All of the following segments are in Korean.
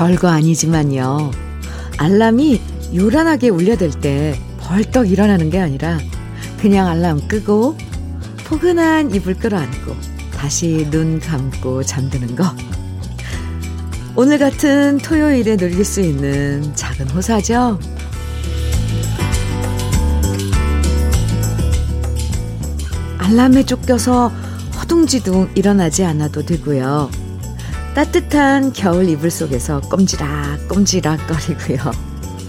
별거 아니지만요. 알람이 요란하게 울려댈 때 벌떡 일어나는 게 아니라 그냥 알람 끄고 포근한 이불 끌어안고 다시 눈 감고 잠드는 거. 오늘 같은 토요일에 누릴 수 있는 작은 호사죠. 알람에 쫓겨서 허둥지둥 일어나지 않아도 되고요. 따뜻한 겨울 이불 속에서 꼼지락 꼼지락 거리고요.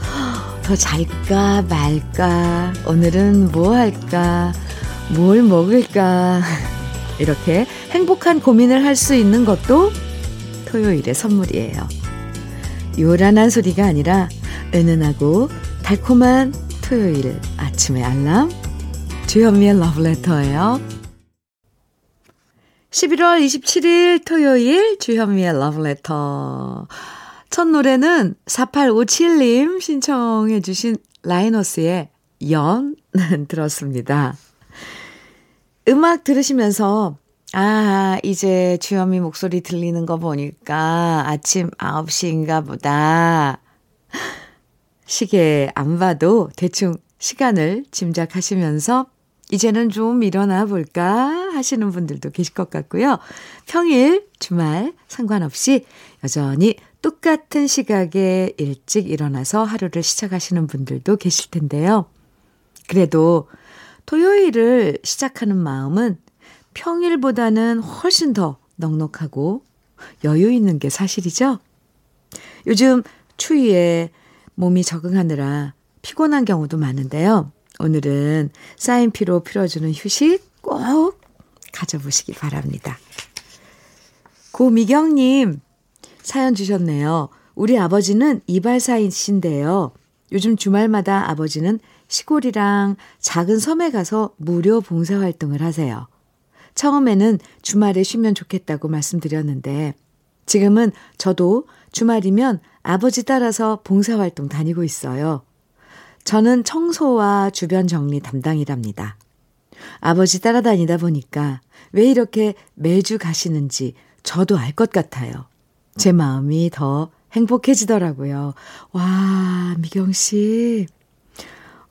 더 잘까 말까 오늘은 뭐 할까 뭘 먹을까 이렇게 행복한 고민을 할 수 있는 것도 토요일의 선물이에요. 요란한 소리가 아니라 은은하고 달콤한 토요일 아침의 알람 주현미의 러브레터예요. 11월 27일 토요일 주현미의 러브레터 첫 노래는 4857님 신청해 주신 라이너스의 연 들었습니다. 음악 들으시면서 아, 이제 주현미 목소리 들리는 거 보니까 아침 9시인가 보다. 시계 안 봐도 대충 시간을 짐작하시면서 이제는 좀 일어나 볼까 하시는 분들도 계실 것 같고요. 평일, 주말 상관없이 여전히 똑같은 시각에 일찍 일어나서 하루를 시작하시는 분들도 계실 텐데요. 그래도 토요일을 시작하는 마음은 평일보다는 훨씬 더 넉넉하고 여유 있는 게 사실이죠. 요즘 추위에 몸이 적응하느라 피곤한 경우도 많은데요. 오늘은 쌓인 피로 풀어주는 휴식 꼭 가져보시기 바랍니다. 고미경님, 사연 주셨네요. 우리 아버지는 이발사이신데요. 요즘 주말마다 아버지는 시골이랑 작은 섬에 가서 무료 봉사활동을 하세요. 처음에는 주말에 쉬면 좋겠다고 말씀드렸는데 지금은 저도 주말이면 아버지 따라서 봉사활동 다니고 있어요. 저는 청소와 주변 정리 담당이랍니다. 아버지 따라다니다 보니까 왜 이렇게 매주 가시는지 저도 알 것 같아요. 제 마음이 더 행복해지더라고요. 와, 미경 씨.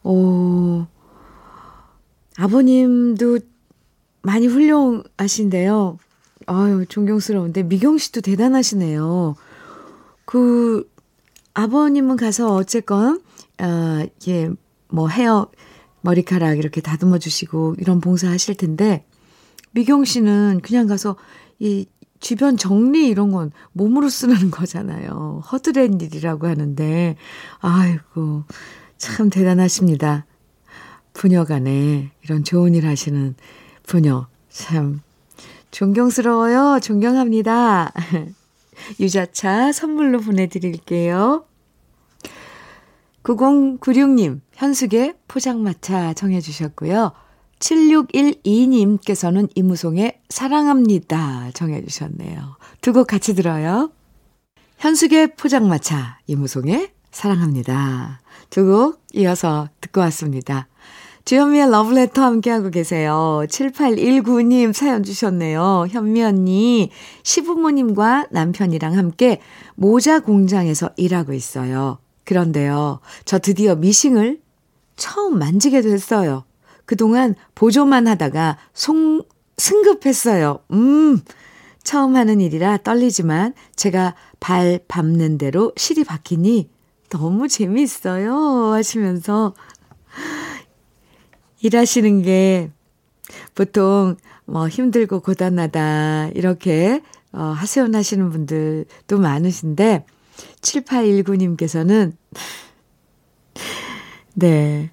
오, 아버님도 많이 훌륭하신데요. 아유, 존경스러운데, 미경 씨도 대단하시네요. 그, 아버님은 가서 어쨌건, 어, 예, 뭐 헤어, 머리카락 이렇게 다듬어 주시고, 이런 봉사 하실 텐데, 미경 씨는 그냥 가서 이 주변 정리 이런 건 몸으로 쓰는 거잖아요. 허드렛 일이라고 하는데, 아이고, 참 대단하십니다. 부녀 간에 이런 좋은 일 하시는 부녀, 참 존경스러워요. 존경합니다. 유자차 선물로 보내드릴게요. 9096님, 현숙의 포장마차 정해주셨고요. 7612님께서는 이무송의 사랑합니다 정해주셨네요. 두 곡 같이 들어요. 현숙의 포장마차, 이무송의 사랑합니다. 두 곡 이어서 듣고 왔습니다. 주현미의 러브레터 함께하고 계세요. 7819님 사연 주셨네요. 현미 언니, 시부모님과 남편이랑 함께 모자 공장에서 일하고 있어요. 그런데요, 저 드디어 미싱을 처음 만지게 됐어요. 그동안 보조만 하다가 송, 승급했어요. 음, 처음 하는 일이라 떨리지만 제가 발 밟는 대로 실이 박히니 너무 재미있어요. 하시면서 일하시는 게 보통 뭐 힘들고 고단하다 이렇게 어, 하소연하시는 분들도 많으신데 7819님께서는 네.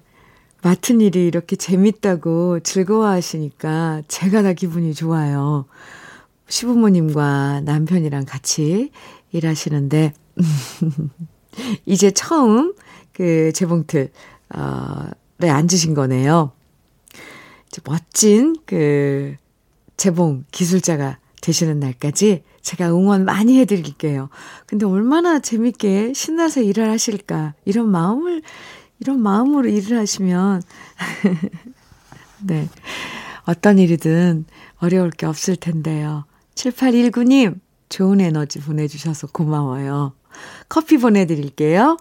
맡은 일이 이렇게 재밌다고 즐거워하시니까 제가 다 기분이 좋아요. 시부모님과 남편이랑 같이 일하시는데, 이제 처음 그 재봉틀, 어, 에 앉으신 거네요. 멋진 그 재봉 기술자가 되시는 날까지 제가 응원 많이 해드릴게요. 근데 얼마나 재밌게 신나서 일을 하실까. 이런 마음을 이런 마음으로 일을 하시면, 네. 어떤 일이든 어려울 게 없을 텐데요. 7819님, 좋은 에너지 보내주셔서 고마워요. 커피 보내드릴게요.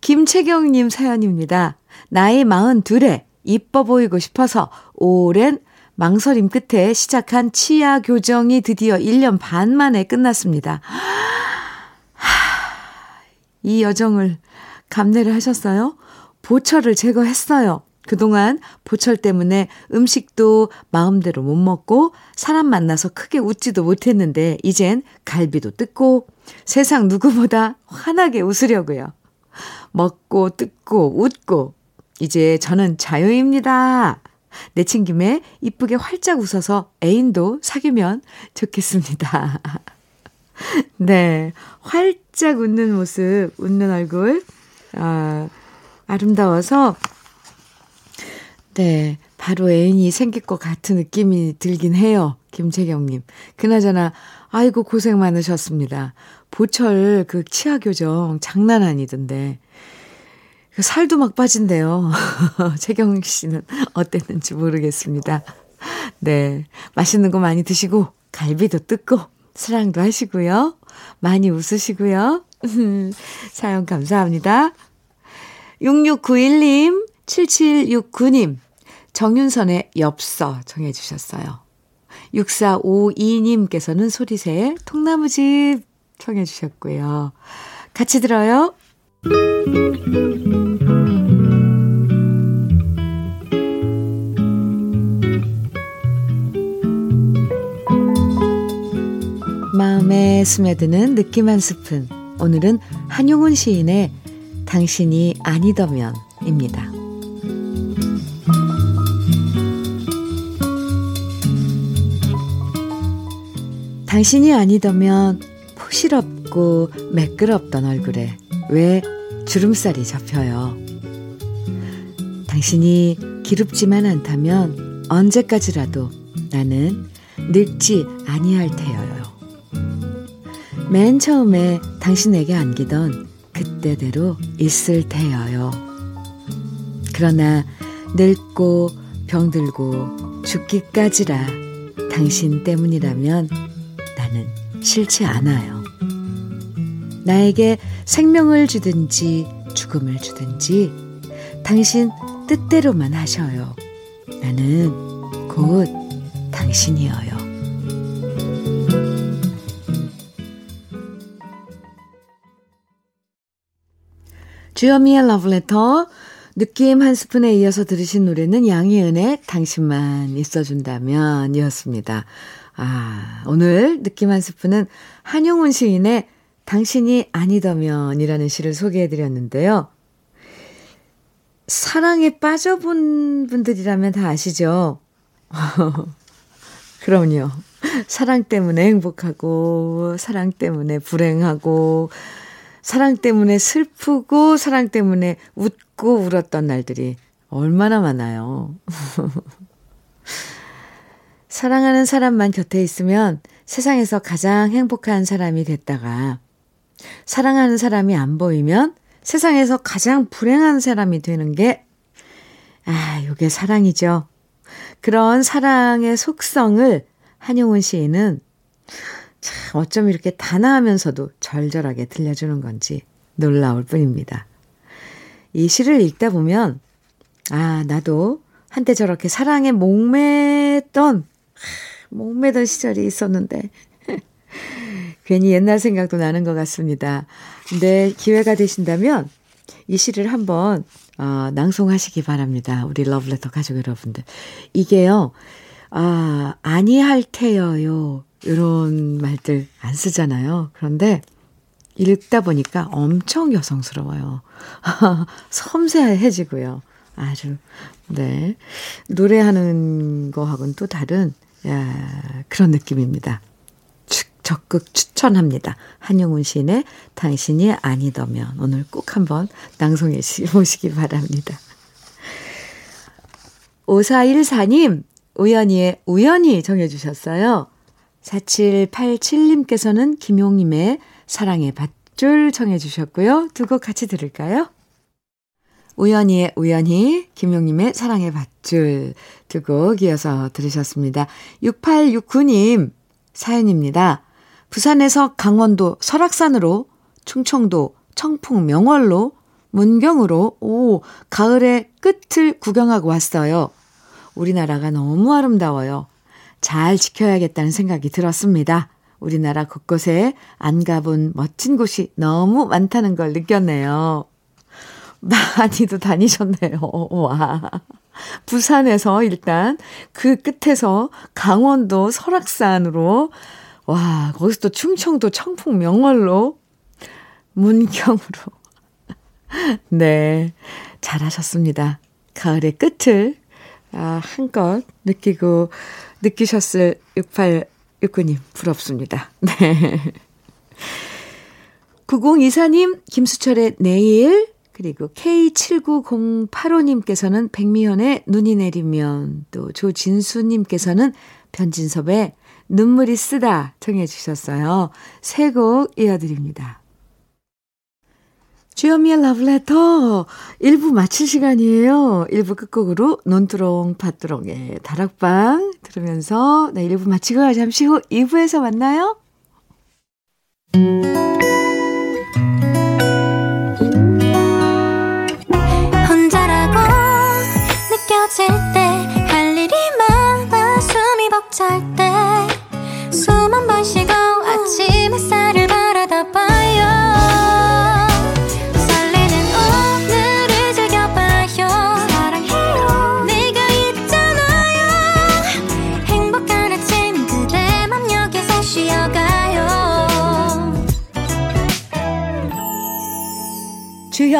김채경님 사연입니다. 나이 42에 이뻐 보이고 싶어서 오랜 망설임 끝에 시작한 치아 교정이 드디어 1년 반 만에 끝났습니다. 이 여정을 감내를 하셨어요? 보철을 제거했어요. 그동안 보철 때문에 음식도 마음대로 못 먹고 사람 만나서 크게 웃지도 못했는데 이젠 갈비도 뜯고 세상 누구보다 환하게 웃으려고요. 먹고 뜯고 웃고 이제 저는 자유입니다. 내친 김에 이쁘게 활짝 웃어서 애인도 사귀면 좋겠습니다. 네. 활짝 웃는 모습, 웃는 얼굴, 아, 아름다워서, 네. 바로 애인이 생길 것 같은 느낌이 들긴 해요. 김채경님. 그나저나, 아이고, 고생 많으셨습니다. 보철 그 치아 교정 장난 아니던데. 그 살도 막 빠진대요. 채경 씨는 어땠는지 모르겠습니다. 네. 맛있는 거 많이 드시고, 갈비도 뜯고, 사랑도 하시고요. 많이 웃으시고요. 사연 감사합니다. 6691님, 7769님, 정윤선의 엽서 정해주셨어요. 6452님께서는 소리새 통나무집 청해주셨고요. 같이 들어요. 마음에 스며드는 느낌 한 스푼. 오늘은 한용운 시인의 당신이 아니더면입니다. 당신이 아니더면 포실없고 매끄럽던 얼굴에 왜 주름살이 접혀요. 당신이 기릅지만 않다면 언제까지라도 나는 늙지 아니할 테여요. 맨 처음에 당신에게 안기던 그때대로 있을 테여요. 그러나 늙고 병들고 죽기까지라 당신 때문이라면 나는 싫지 않아요. 나에게 생명을 주든지 죽음을 주든지 당신 뜻대로만 하셔요. 나는 곧 당신이어요. 주여미의 러브레터 느낌 한 스푼에 이어서 들으신 노래는 양희은의 당신만 있어준다면 이었습니다. 아, 오늘 느낌 한 스푼은 한용운 시인의 당신이 아니더면이라는 시를 소개해 드렸는데요. 사랑에 빠져본 분들이라면 다 아시죠? 그럼요. 사랑 때문에 행복하고, 사랑 때문에 불행하고, 사랑 때문에 슬프고, 사랑 때문에 웃고 울었던 날들이 얼마나 많아요. 사랑하는 사람만 곁에 있으면 세상에서 가장 행복한 사람이 됐다가 사랑하는 사람이 안 보이면 세상에서 가장 불행한 사람이 되는 게, 아, 요게 사랑이죠. 그런 사랑의 속성을 한용운 시인은 참 어쩜 이렇게 단아하면서도 절절하게 들려주는 건지 놀라울 뿐입니다. 이 시를 읽다 보면, 아, 나도 한때 저렇게 사랑에 목매던, 목매던 시절이 있었는데, 괜히 옛날 생각도 나는 것 같습니다. 근데 기회가 되신다면 이 시를 한번 어, 낭송하시기 바랍니다. 우리 러브레터 가족 여러분들. 이게요, 아, 아니할 테여요. 이런 말들 안 쓰잖아요. 그런데 읽다 보니까 엄청 여성스러워요. 섬세해지고요. 아주, 네. 노래하는 거하고는 또 다른, 야, 그런 느낌입니다. 적극 추천합니다. 한용운 시인의 당신이 아니더면 오늘 꼭 한번 낭송해 보시기 바랍니다. 5414님, 우연히의 우연히 정해 주셨어요. 4787님께서는 김용님의 사랑의 밧줄 정해 주셨고요. 두 곡 같이 들을까요? 우연히의 우연히, 김용님의 사랑의 밧줄 두 곡 이어서 들으셨습니다. 6869님 사연입니다. 부산에서 강원도 설악산으로 충청도 청풍 명월로 문경으로 오 가을의 끝을 구경하고 왔어요. 우리나라가 너무 아름다워요. 잘 지켜야겠다는 생각이 들었습니다. 우리나라 곳곳에 안 가본 멋진 곳이 너무 많다는 걸 느꼈네요. 많이도 다니셨네요. 와. 부산에서 일단 그 끝에서 강원도 설악산으로 와, 거기서 또 충청도 청풍 명월로 문경으로. 네. 잘하셨습니다. 가을의 끝을 아, 한껏 느끼고 느끼셨을 6869님 부럽습니다. 네. 9024님 김수철의 내일 그리고 K7908호님께서는 백미연의 눈이 내리면 또 조진수님께서는 변진섭의 눈물이 쓰다 청해 주셨어요. 세 곡 이어드립니다. 주현미의 러브레터 1부 마칠 시간이에요. 1부 끝곡으로 논두렁 팥두렁의 다락방 들으면서 네, 1부 마치고 잠시 후 2부에서 만나요.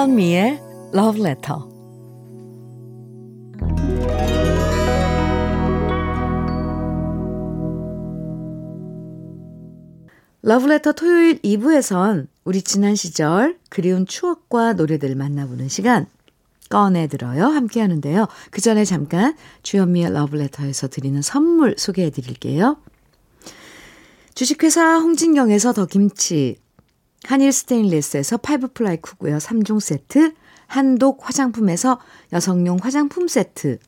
주현미의 Love Letter 러브레터 토요일 2부에선 우리 지난 시절 그리운 추억과 노래들 만나보는 시간 꺼내들어요 함께 하는데요. 그 전에 잠깐 주현미의 러브레터에서 드리는 선물 소개해 드릴게요. 주식회사 홍진경에서 더 김치 한일 스테인리스에서 five ply 쿠고요. 3종 세트 한독 화장품에서 여성용 화장품 세트.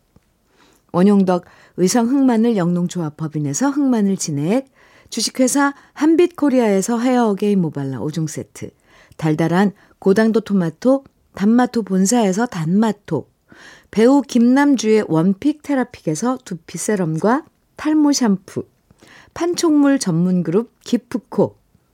원용덕 의성 흑마늘 영농조합 법인에서 흑마늘 진액. 주식회사 한빛코리아에서 헤어 어게인 모발라 5종 세트, 달달한 고당도 토마토, 단마토 본사에서 단마토, 배우 김남주의 one pick 테라픽에서 두피 세럼과 탈모 샴푸, 판촉물 전문 그룹 기프코,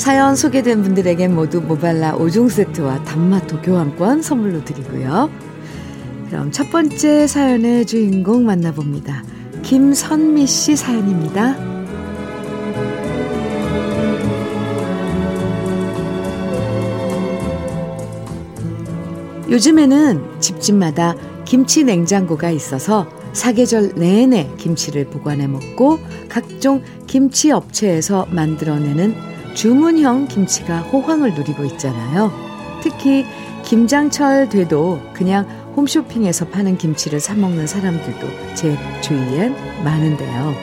사연 소개된 분들에게 모두 모발라 5종 세트와 단마토 교환권 선물로 드리고요. 그럼 첫 번째 사연의 주인공 만나봅니다. 김선미 씨 사연입니다. 요즘에는 집집마다 김치 냉장고가 있어서 사계절 내내 김치를 보관해 먹고 각종 김치 업체에서 만들어내는 주문형 김치가 호황을 누리고 있잖아요. 특히 김장철 돼도 그냥 홈쇼핑에서 파는 김치를 사 먹는 사람들도 제 주위엔 많은데요.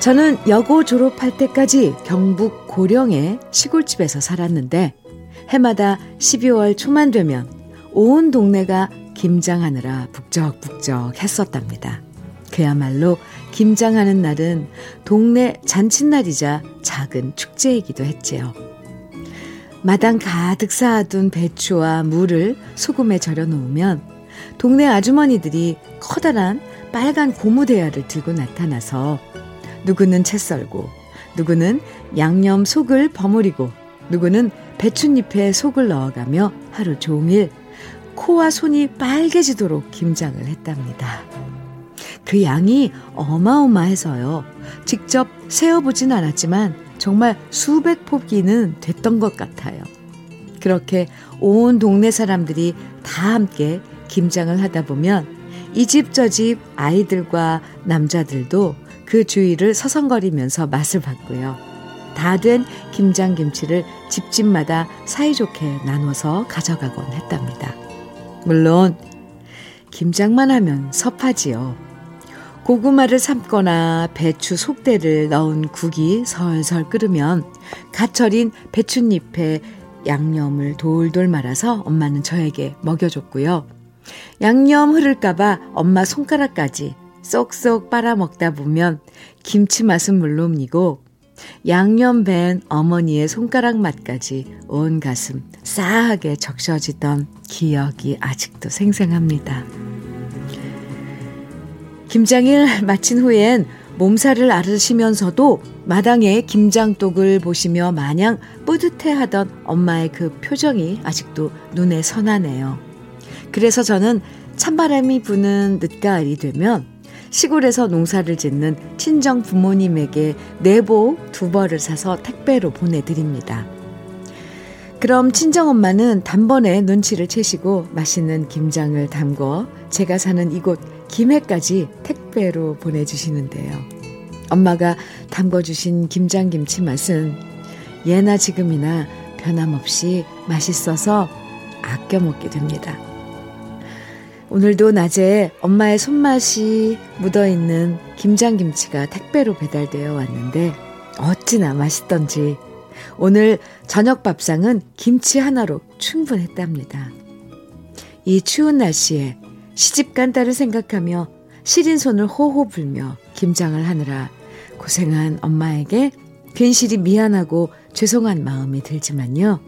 저는 여고 졸업할 때까지 경북 고령의 시골집에서 살았는데 해마다 12월 초만 되면 온 동네가 김장하느라 북적북적 했었답니다. 그야말로 김장하는 날은 동네 잔칫날이자 작은 축제이기도 했지요. 마당 가득 쌓아둔 배추와 물을 소금에 절여 놓으면 동네 아주머니들이 커다란 빨간 고무대야를 들고 나타나서 누구는 채 썰고 누구는 양념 속을 버무리고 누구는 배춧잎에 속을 넣어가며 하루 종일 코와 손이 빨개지도록 김장을 했답니다. 그 양이 어마어마해서요. 직접 세어보진 않았지만 정말 수백 포기는 됐던 것 같아요. 그렇게 온 동네 사람들이 다 함께 김장을 하다 보면 이 집 저 집 아이들과 남자들도 그 주위를 서성거리면서 맛을 봤고요. 다 된 김장 김치를 집집마다 사이좋게 나눠서 가져가곤 했답니다. 물론 김장만 하면 섭하지요. 고구마를 삶거나 배추 속대를 넣은 국이 설설 끓으면 갓 절인 배춧잎에 양념을 돌돌 말아서 엄마는 저에게 먹여줬고요. 양념 흐를까봐 엄마 손가락까지 쏙쏙 빨아먹다 보면 김치 맛은 물론이고 양념 밴 어머니의 손가락 맛까지 온 가슴 싸하게 적셔지던 기억이 아직도 생생합니다. 김장일 마친 후엔 몸살을 앓으시면서도 마당에 김장독을 보시며 마냥 뿌듯해하던 엄마의 그 표정이 아직도 눈에 선하네요. 그래서 저는 찬바람이 부는 늦가을이 되면 시골에서 농사를 짓는 친정 부모님에게 내복 두 벌을 사서 택배로 보내드립니다. 그럼 친정엄마는 단번에 눈치를 채시고 맛있는 김장을 담궈 제가 사는 이곳 김해까지 택배로 보내주시는데요. 엄마가 담궈주신 김장김치 맛은 예나 지금이나 변함없이 맛있어서 아껴 먹게 됩니다. 오늘도 낮에 엄마의 손맛이 묻어있는 김장김치가 택배로 배달되어 왔는데 어찌나 맛있던지 오늘 저녁 밥상은 김치 하나로 충분했답니다. 이 추운 날씨에 시집간 딸을 생각하며 시린 손을 호호 불며 김장을 하느라 고생한 엄마에게 괜시리 미안하고 죄송한 마음이 들지만요.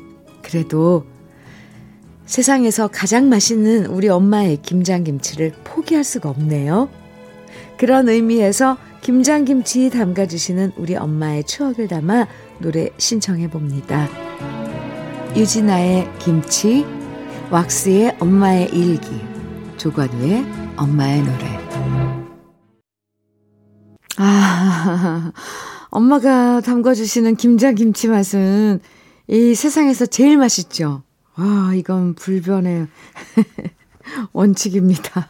그래도 세상에서 가장 맛있는 우리 엄마의 김장김치를 포기할 수가 없네요. 그런 의미에서 김장김치 담가주시는 우리 엄마의 추억을 담아 노래 신청해 봅니다. 유진아의 김치, 왁스의 엄마의 일기. 조관우의 엄마의 노래. 아, 엄마가 담궈주시는 김장김치 맛은 이 세상에서 제일 맛있죠. 아, 이건 불변의 원칙입니다.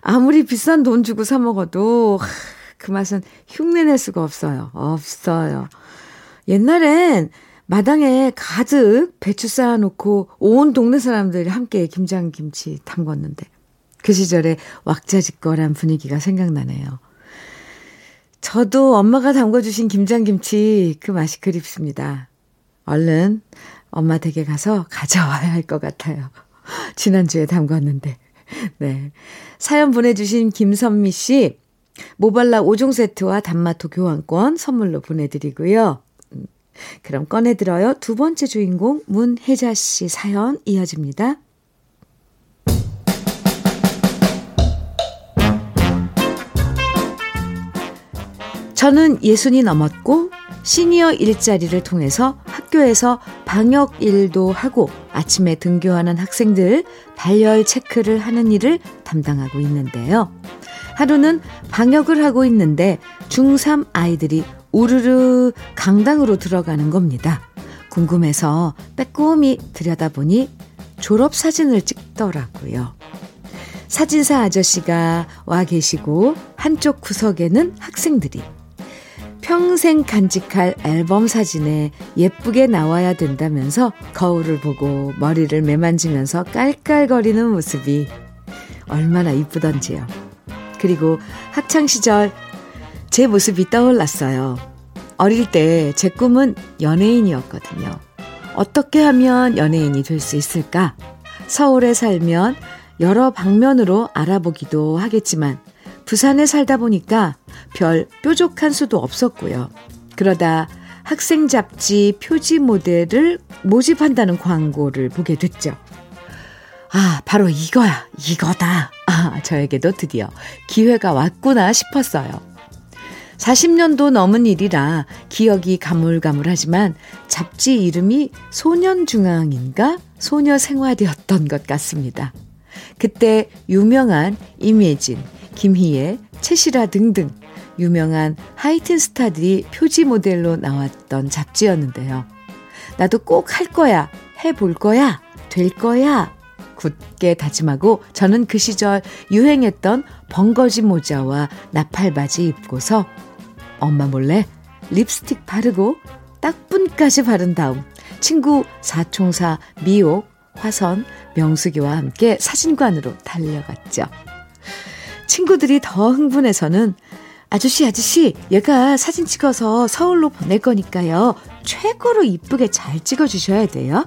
아무리 비싼 돈 주고 사 먹어도 그 맛은 흉내낼 수가 없어요. 없어요. 옛날엔 마당에 가득 배추 쌓아놓고 온 동네 사람들이 함께 김장김치 담궜는데 그 시절에 왁자지껄한 분위기가 생각나네요. 저도 엄마가 담궈주신 김장김치 그 맛이 그립습니다. 얼른 엄마 댁에 가서 가져와야 할 것 같아요. 지난주에 담궜는데. 네. 사연 보내주신 김선미 씨, 모발라 5종 세트와 단마토 교환권 선물로 보내드리고요. 음, 그럼 꺼내들어요. 두 번째 주인공 문혜자 씨 사연 이어집니다. 저는 예순이 넘었고 시니어 일자리를 통해서 학교에서 방역 일도 하고 아침에 등교하는 학생들 발열 체크를 하는 일을 담당하고 있는데요. 하루는 방역을 하고 있는데 중3 아이들이 우르르 강당으로 들어가는 겁니다. 궁금해서 빼꼼히 들여다보니 졸업 사진을 찍더라고요. 사진사 아저씨가 와 계시고 한쪽 구석에는 학생들이 평생 간직할 앨범 사진에 예쁘게 나와야 된다면서 거울을 보고 머리를 매만지면서 깔깔거리는 모습이 얼마나 이쁘던지요. 그리고 학창시절 제 모습이 떠올랐어요. 어릴 때 제 꿈은 연예인이었거든요. 어떻게 하면 연예인이 될 수 있을까? 서울에 살면 여러 방면으로 알아보기도 하겠지만 부산에 살다 보니까 별 뾰족한 수도 없었고요. 그러다 학생 잡지 표지 모델을 모집한다는 광고를 보게 됐죠. 아, 바로 이거야, 이거다. 아, 저에게도 드디어 기회가 왔구나 싶었어요. 40년도 넘은 일이라 기억이 가물가물하지만 잡지 이름이 소년중앙인가 소녀생활이었던 것 같습니다. 그때 유명한 임예진, 김희애, 채시라 등등 유명한 하이틴 스타들이 표지 모델로 나왔던 잡지였는데요. 나도 꼭 할 거야, 해볼 거야, 될 거야. 굳게 다짐하고 저는 그 시절 유행했던 벙거지 모자와 나팔바지 입고서 엄마 몰래 립스틱 바르고 딱분까지 바른 다음 친구 사총사 미옥, 화선, 명수기와 함께 사진관으로 달려갔죠. 친구들이 더 흥분해서는 아저씨, 아저씨, 얘가 사진 찍어서 서울로 보낼 거니까요. 최고로 이쁘게 잘 찍어주셔야 돼요.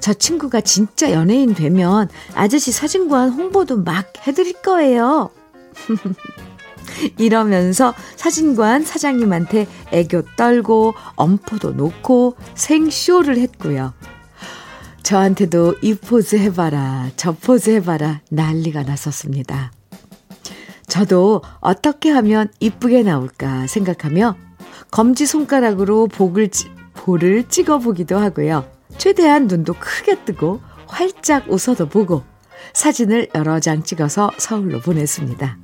저 친구가 진짜 연예인 되면 아저씨 사진관 홍보도 막 해드릴 거예요. 이러면서 사진관 사장님한테 애교 떨고 엄포도 놓고 생쇼를 했고요. 저한테도 이 포즈 해봐라, 저 포즈 해봐라 난리가 났었습니다. 저도 어떻게 하면 이쁘게 나올까 생각하며 검지 손가락으로 복을, 볼을 찍어보기도 하고요. 최대한 눈도 크게 뜨고 활짝 웃어도 보고 사진을 여러 장 찍어서 서울로 보냈습니다.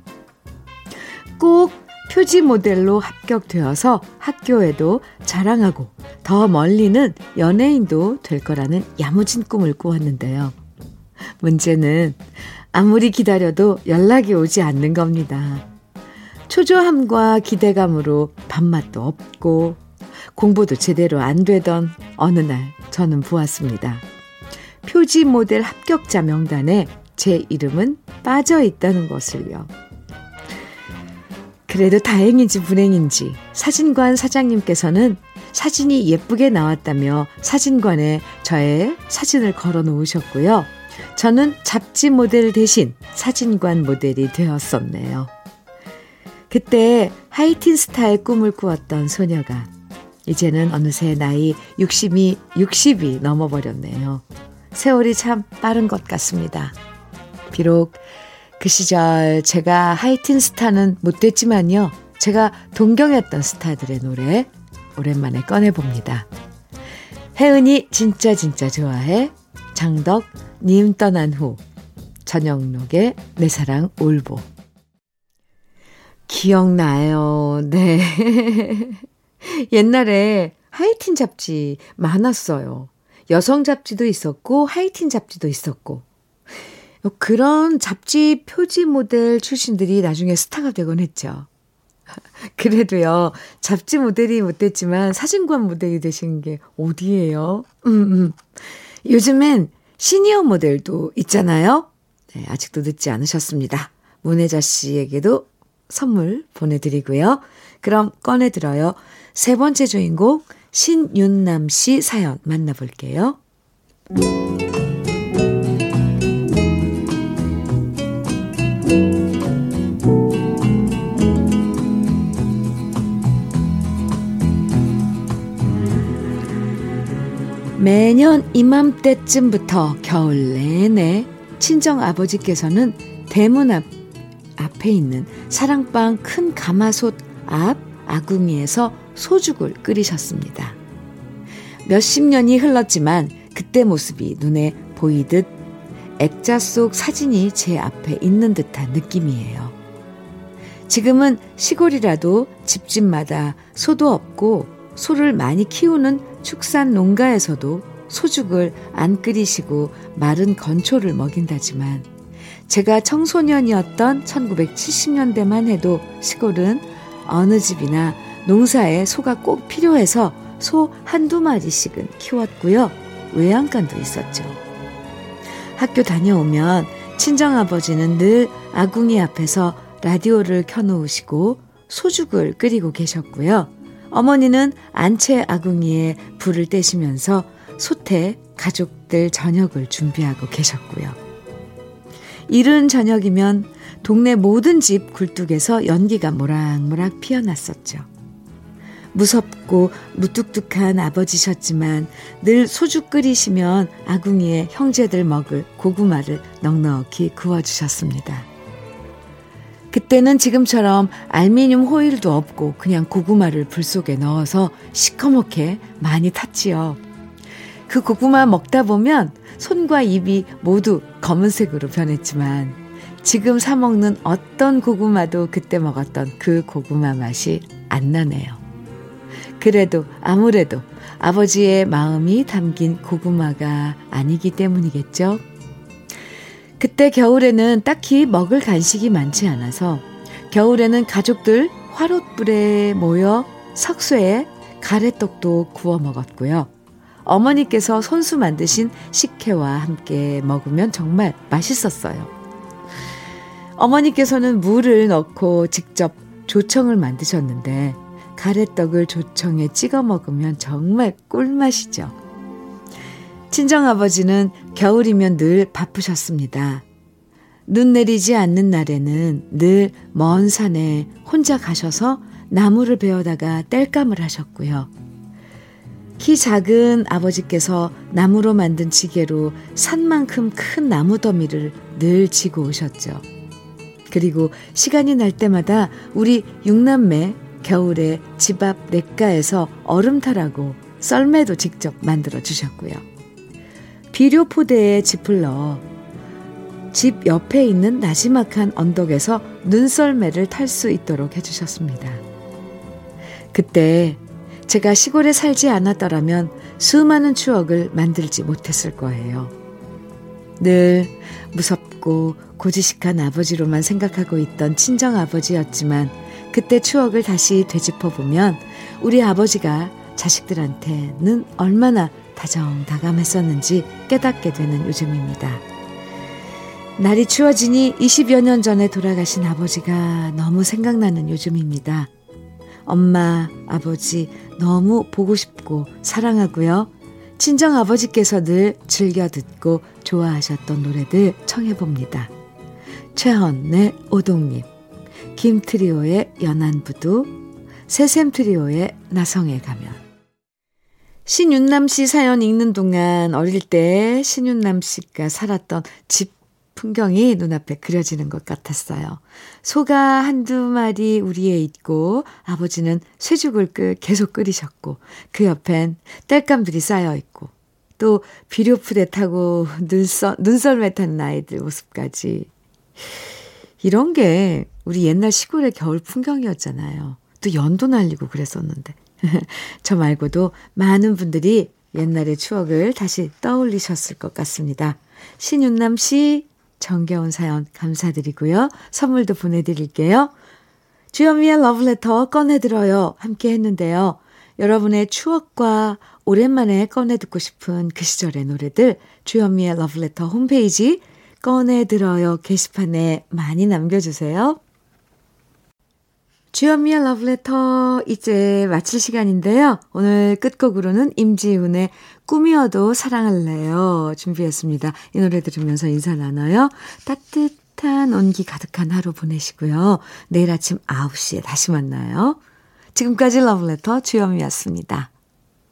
꼭 표지 모델로 합격되어서 학교에도 자랑하고 더 멀리는 연예인도 될 거라는 야무진 꿈을 꾸었는데요. 문제는 아무리 기다려도 연락이 오지 않는 겁니다. 초조함과 기대감으로 밥맛도 없고 공부도 제대로 안 되던 어느 날 저는 보았습니다. 표지 모델 합격자 명단에 제 이름은 빠져 있다는 것을요. 그래도 다행인지 불행인지 사진관 사장님께서는 사진이 예쁘게 나왔다며 사진관에 저의 사진을 걸어 놓으셨고요. 저는 잡지 모델 대신 사진관 모델이 되었었네요. 그때 하이틴 스타의 꿈을 꾸었던 소녀가 이제는 어느새 나이 60이, 60이 넘어버렸네요. 세월이 참 빠른 것 같습니다. 비록 그 시절 제가 하이틴 스타는 못 됐지만요. 제가 동경했던 스타들의 노래 오랜만에 꺼내 봅니다. 혜은이 진짜 진짜 좋아해. 장덕 님 떠난 후. 전영록의 내 사랑 올보. 기억나요. 네. 옛날에 하이틴 잡지 많았어요. 여성 잡지도 있었고, 하이틴 잡지도 있었고. 그런 잡지 표지 모델 출신들이 나중에 스타가 되곤 했죠. 그래도요, 잡지 모델이 못 됐지만 사진관 모델이 되신 게 어디예요? 음, 음. 요즘엔 시니어 모델도 있잖아요. 네, 아직도 늦지 않으셨습니다. 문혜자 씨에게도 선물 보내드리고요. 그럼 꺼내들어요. 세 번째 주인공 신윤남 씨 사연 만나볼게요. 매년 이맘때쯤부터 겨울 내내 친정 아버지께서는 대문 앞, 앞에 있는 사랑방 큰 가마솥 앞 아궁이에서 소죽을 끓이셨습니다. 몇십 년이 흘렀지만 그때 모습이 눈에 보이듯 액자 속 사진이 제 앞에 있는 듯한 느낌이에요. 지금은 시골이라도 집집마다 소도 없고 소를 많이 키우는 축산 농가에서도 소죽을 안 끓이시고 마른 건초를 먹인다지만 제가 청소년이었던 1970년대만 해도 시골은 어느 집이나 농사에 소가 꼭 필요해서 소 한두 마리씩은 키웠고요. 외양간도 있었죠. 학교 다녀오면 친정아버지는 늘 아궁이 앞에서 라디오를 켜놓으시고 소죽을 끓이고 계셨고요. 어머니는 안채 아궁이에 불을 떼시면서 소태 가족들 저녁을 준비하고 계셨고요. 이른 저녁이면 동네 모든 집 굴뚝에서 연기가 모락모락 피어났었죠. 무섭고 무뚝뚝한 아버지셨지만 늘 소주 끓이시면 아궁이에 형제들 먹을 고구마를 넉넉히 구워주셨습니다. 그때는 지금처럼 알미늄 호일도 없고 그냥 고구마를 불 속에 넣어서 시커멓게 많이 탔지요. 그 고구마 먹다 보면 손과 입이 모두 검은색으로 변했지만 지금 사먹는 어떤 고구마도 그때 먹었던 그 고구마 맛이 안 나네요. 그래도 아무래도 아버지의 마음이 담긴 고구마가 아니기 때문이겠죠. 그때 겨울에는 딱히 먹을 간식이 많지 않아서 겨울에는 가족들 화롯불에 모여 석쇠에 가래떡도 구워 먹었고요. 어머니께서 손수 만드신 식혜와 함께 먹으면 정말 맛있었어요. 어머니께서는 물을 넣고 직접 조청을 만드셨는데 가래떡을 조청에 찍어 먹으면 정말 꿀맛이죠. 친정아버지는 겨울이면 늘 바쁘셨습니다. 눈 내리지 않는 날에는 늘 먼 산에 혼자 가셔서 나무를 베어다가 땔감을 하셨고요. 키 작은 아버지께서 나무로 만든 지게로 산만큼 큰 나무 더미를 늘 지고 오셨죠. 그리고 시간이 날 때마다 우리 육남매 겨울에 집 앞 냇가에서 얼음 타라고 썰매도 직접 만들어 주셨고요. 비료 포대에 짚을 넣어 집 옆에 있는 나지막한 언덕에서 눈썰매를 탈 수 있도록 해주셨습니다. 그때 제가 시골에 살지 않았더라면 수많은 추억을 만들지 못했을 거예요. 늘 무섭고 고지식한 아버지로만 생각하고 있던 친정 아버지였지만 그때 추억을 다시 되짚어보면 우리 아버지가 자식들한테는 얼마나 다정다감했었는지 깨닫게 되는 요즘입니다. 날이 추워지니 20여 년 전에 돌아가신 아버지가 너무 생각나는 요즘입니다. 엄마, 아버지 너무 보고 싶고 사랑하고요. 친정 아버지께서 늘 즐겨 듣고 좋아하셨던 노래들 청해봅니다. 최헌의 오동잎, 김트리오의 연안부두, 새샘트리오의 나성에 가면. 신윤남 씨 사연 읽는 동안 어릴 때 신윤남 씨가 살았던 집 풍경이 눈앞에 그려지는 것 같았어요. 소가 한두 마리 우리에 있고 아버지는 쇠죽을 끄, 계속 끓이셨고 그 옆엔 땔감들이 쌓여 있고 또 비료푸대 타고 눈썰, 눈썰매 타는 아이들 모습까지 이런 게 우리 옛날 시골의 겨울 풍경이었잖아요. 또 연도 날리고 그랬었는데. 저 말고도 많은 분들이 옛날의 추억을 다시 떠올리셨을 것 같습니다. 신윤남 씨, 정겨운 사연 감사드리고요. 선물도 보내드릴게요. 주현미의 러브레터 꺼내들어요. 함께 했는데요. 여러분의 추억과 오랜만에 꺼내 듣고 싶은 그 시절의 노래들 주현미의 러브레터 홈페이지 꺼내들어요 게시판에 많이 남겨주세요. 주현미의 러브레터 이제 마칠 시간인데요. 오늘 끝곡으로는 임지훈의 꿈이어도 사랑할래요 준비했습니다. 이 노래 들으면서 인사 나눠요. 따뜻한 온기 가득한 하루 보내시고요. 내일 아침 9시에 다시 만나요. 지금까지 러브레터 주현미였습니다.